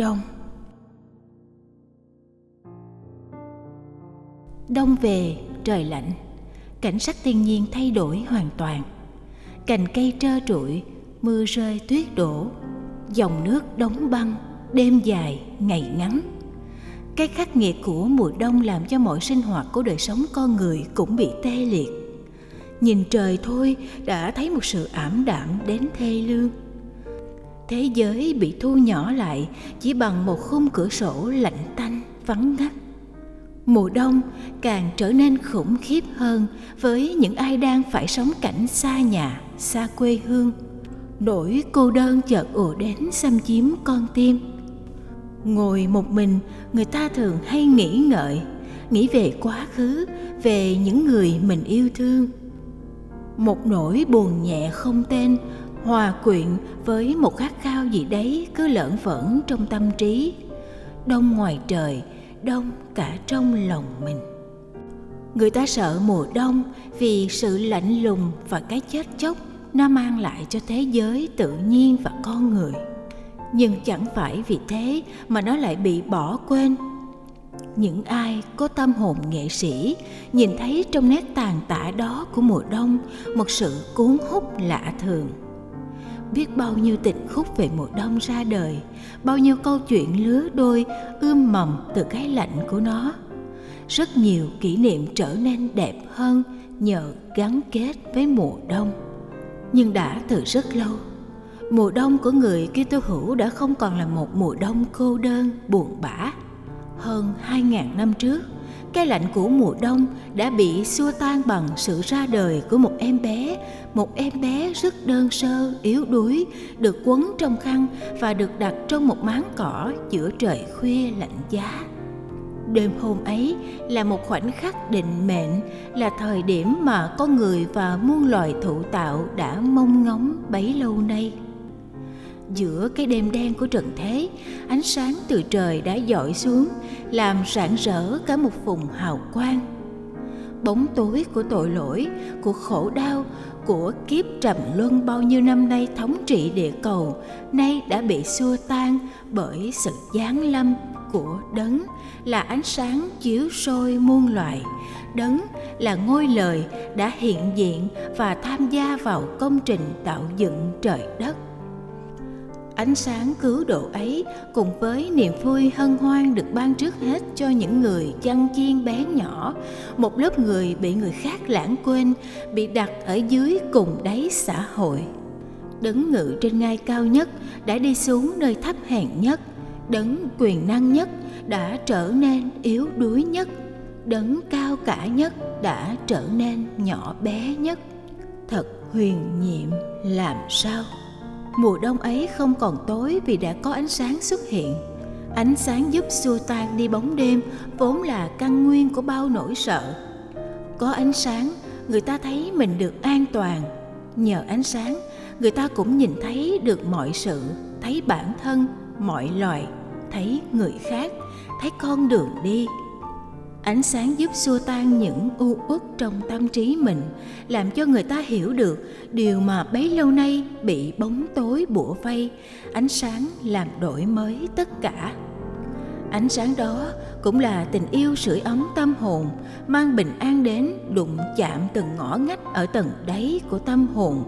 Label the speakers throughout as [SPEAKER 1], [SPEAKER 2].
[SPEAKER 1] Đông. Đông về, trời lạnh. Cảnh sắc thiên nhiên thay đổi hoàn toàn. Cành cây trơ trụi, mưa rơi tuyết đổ. Dòng nước đóng băng, đêm dài, ngày ngắn. Cái khắc nghiệt của mùa đông làm cho mọi sinh hoạt của đời sống con người cũng bị tê liệt. Nhìn trời thôi đã thấy một sự ảm đạm đến thê lương thế giới bị thu nhỏ lại, chỉ bằng một khung cửa sổ lạnh tanh, vắng ngắt. Mùa đông càng trở nên khủng khiếp hơn với những ai đang phải sống cảnh xa nhà, xa quê hương. Nỗi cô đơn chợt ùa đến xâm chiếm con tim. Ngồi một mình, người ta thường hay nghĩ ngợi, nghĩ về quá khứ, về những người mình yêu thương. Một nỗi buồn nhẹ không tên hòa quyện với một khát khao gì đấy cứ lởn vởn trong tâm trí. Đông ngoài trời, đông cả trong lòng mình. Người ta sợ mùa đông vì sự lạnh lùng và cái chết chóc nó mang lại cho thế giới tự nhiên và con người. Nhưng chẳng phải vì thế mà nó lại bị bỏ quên. Những ai có tâm hồn nghệ sĩ nhìn thấy trong nét tàn tạ đó của mùa đông một sự cuốn hút lạ thường biết bao nhiêu tịch khúc về mùa đông ra đời, bao nhiêu câu chuyện lứa đôi ươm mầm từ cái lạnh của nó. Rất nhiều kỷ niệm trở nên đẹp hơn nhờ gắn kết với mùa đông. Nhưng đã từ rất lâu, mùa đông của người Kitô hữu đã không còn là một mùa đông cô đơn, buồn bã. Hơn 2.000 năm trước cái lạnh của mùa đông đã bị xua tan bằng sự ra đời của một em bé. Một em bé rất đơn sơ, yếu đuối, được quấn trong khăn và được đặt trong một máng cỏ giữa trời khuya lạnh giá. Đêm hôm ấy là một khoảnh khắc định mệnh, là thời điểm mà con người và muôn loài thụ tạo đã mong ngóng bấy lâu nay giữa cái đêm đen của trần thế. Ánh sáng từ trời đã dọi xuống, làm rạng rỡ cả một vùng hào quang. Bóng tối của tội lỗi, của khổ đau, của kiếp trầm luân bao nhiêu năm nay thống trị địa cầu, nay đã bị xua tan bởi sự giáng lâm của đấng, là ánh sáng chiếu soi muôn loài. Đấng là ngôi lời đã hiện diện và tham gia vào công trình tạo dựng trời đất ánh sáng cứu độ ấy cùng với niềm vui hân hoan được ban trước hết cho những người chăn chiên bé nhỏ. Một lớp người bị người khác lãng quên, bị đặt ở dưới cùng đáy xã hội. Đấng ngự trên ngai cao nhất đã đi xuống nơi thấp hèn nhất. Đấng quyền năng nhất đã trở nên yếu đuối nhất. Đấng cao cả nhất đã trở nên nhỏ bé nhất. Thật huyền nhiệm làm sao? Mùa đông ấy không còn tối vì đã có ánh sáng xuất hiện. Ánh sáng giúp xua tan đi bóng đêm, vốn là căn nguyên của bao nỗi sợ. Có ánh sáng, người ta thấy mình được an toàn. Nhờ ánh sáng, người ta cũng nhìn thấy được mọi sự, thấy bản thân, mọi loài, thấy người khác, thấy con đường đi ánh sáng giúp xua tan những u uất trong tâm trí mình, làm cho người ta hiểu được điều mà bấy lâu nay bị bóng tối bủa vây. Ánh sáng làm đổi mới tất cả. Ánh sáng đó cũng là tình yêu sưởi ấm tâm hồn, mang bình an đến đụng chạm từng ngõ ngách ở tầng đáy của tâm hồn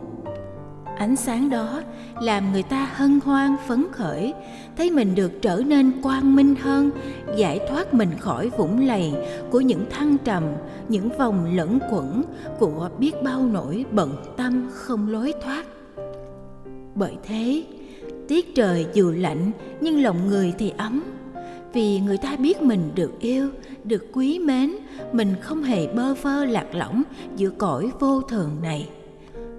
[SPEAKER 1] ánh sáng đó làm người ta hân hoan, phấn khởi, thấy mình được trở nên quang minh hơn, giải thoát mình khỏi vũng lầy của những thăng trầm, những vòng lẫn quẩn của biết bao nỗi bận tâm không lối thoát. Bởi thế, tiết trời dù lạnh nhưng lòng người thì ấm. Vì người ta biết mình được yêu, được quý mến, mình không hề bơ vơ lạc lõng giữa cõi vô thường này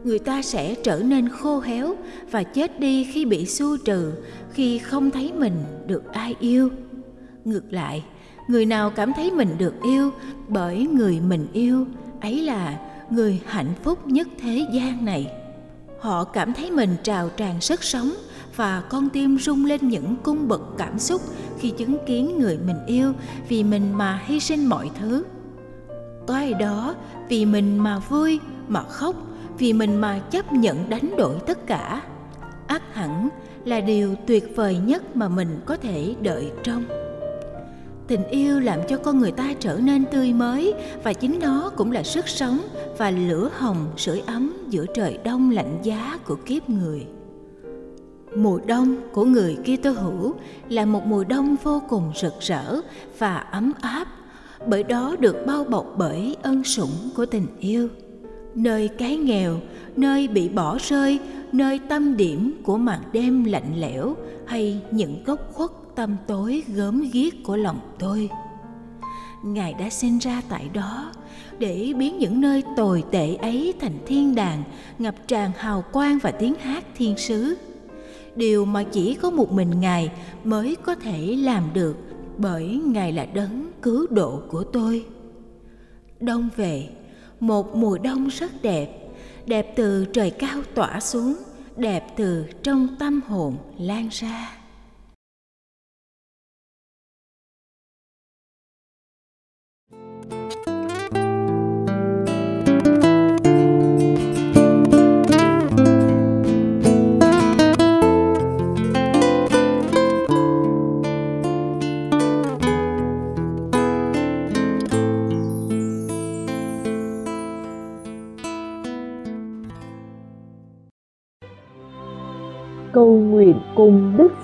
[SPEAKER 1] người ta sẽ trở nên khô héo và chết đi khi bị xua trừ, khi không thấy mình được ai yêu. Ngược lại, người nào cảm thấy mình được yêu bởi người mình yêu, ấy là người hạnh phúc nhất thế gian này. Họ cảm thấy mình trào tràn sức sống và con tim rung lên những cung bậc cảm xúc khi chứng kiến người mình yêu vì mình mà hy sinh mọi thứ. Có ai đó vì mình mà vui, mà khóc vì mình mà chấp nhận đánh đổi tất cả, ác hẳn là điều tuyệt vời nhất mà mình có thể đợi trong. Tình yêu làm cho con người ta trở nên tươi mới và chính nó cũng là sức sống và lửa hồng, sưởi ấm giữa trời đông lạnh giá của kiếp người. Mùa đông của người Kitô hữu là một mùa đông vô cùng rực rỡ và ấm áp, bởi đó được bao bọc bởi ân sủng của tình yêu nơi cái nghèo, nơi bị bỏ rơi, nơi tâm điểm của màn đêm lạnh lẽo hay những góc khuất tâm tối gớm ghiếc của lòng tôi. Ngài đã sinh ra tại đó để biến những nơi tồi tệ ấy thành thiên đàng, ngập tràn hào quang và tiếng hát thiên sứ. Điều mà chỉ có một mình ngài mới có thể làm được bởi ngài là đấng cứu độ của tôi. Đông về một mùa đông rất đẹp đẹp từ trời cao tỏa xuống, đẹp từ trong tâm hồn lan ra.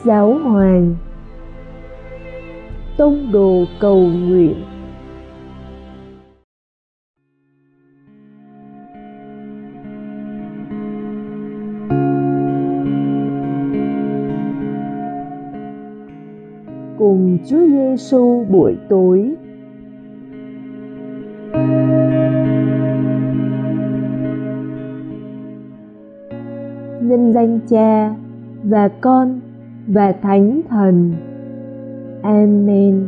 [SPEAKER 2] Giáo Hoàng. Tông đồ cầu nguyện cùng Chúa Giêsu buổi tối. Nhân danh Cha và con và thánh thần. Amen.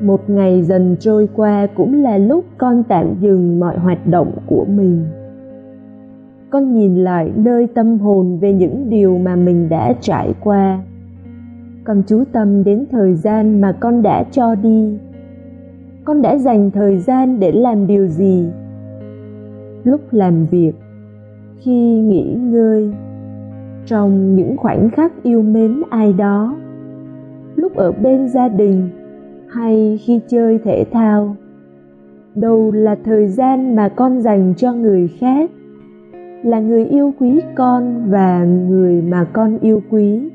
[SPEAKER 2] Một ngày dần trôi qua cũng là lúc con tạm dừng mọi hoạt động của mình. Con nhìn lại nơi tâm hồn về những điều mà mình đã trải qua. Con chú tâm đến thời gian mà con đã cho đi. Con đã dành thời gian để làm điều gì? Lúc làm việc khi nghỉ ngơi trong những khoảnh khắc yêu mến ai đó. Lúc ở bên gia đình hay khi chơi thể thao, đâu là thời gian mà con dành cho người khác, là người yêu quý con và người mà con yêu quý.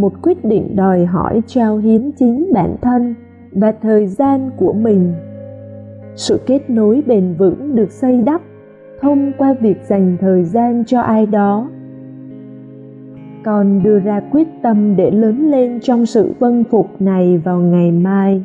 [SPEAKER 2] Một quyết định đòi hỏi trao hiến chính bản thân và thời gian của mình. Sự kết nối bền vững được xây đắp thông qua việc dành thời gian cho ai đó. Con đưa ra quyết tâm để lớn lên trong sự vâng phục này vào ngày mai.